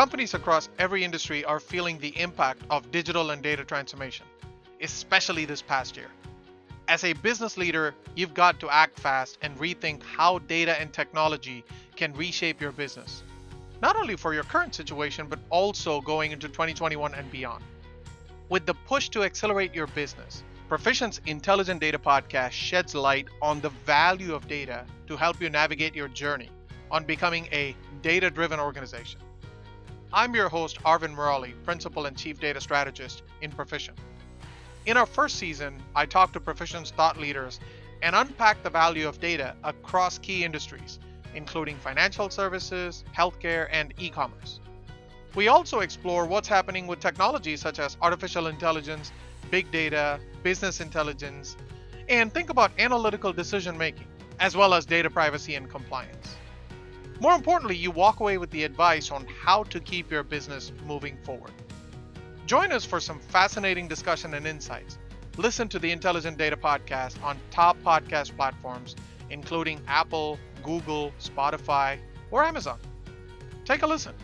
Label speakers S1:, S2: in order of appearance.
S1: Companies across every industry are feeling the impact of digital and data transformation, especially this past year. As a business leader, you've got to act fast and rethink how data and technology can reshape your business, not only for your current situation, but also going into 2021 and beyond. With the push to accelerate your business, Perficient's Intelligent Data Podcast sheds light on the value of data to help you navigate your journey on becoming a data driven organization. I'm your host, Arvind Murali, Principal and Chief Data Strategist in Perficient. In our first season, I talked to Perficient's thought leaders and unpacked the value of data across key industries, including financial services, healthcare, and e commerce. We also explore what's happening with technologies such as artificial intelligence, big data, business intelligence, and think about analytical decision making, as well as data privacy and compliance. More importantly, you walk away with the advice on how to keep your business moving forward. Join us for some fascinating discussion and insights. Listen to the Intelligent Data Podcast on top podcast platforms, including Apple, Google, Spotify, or Amazon. Take a listen.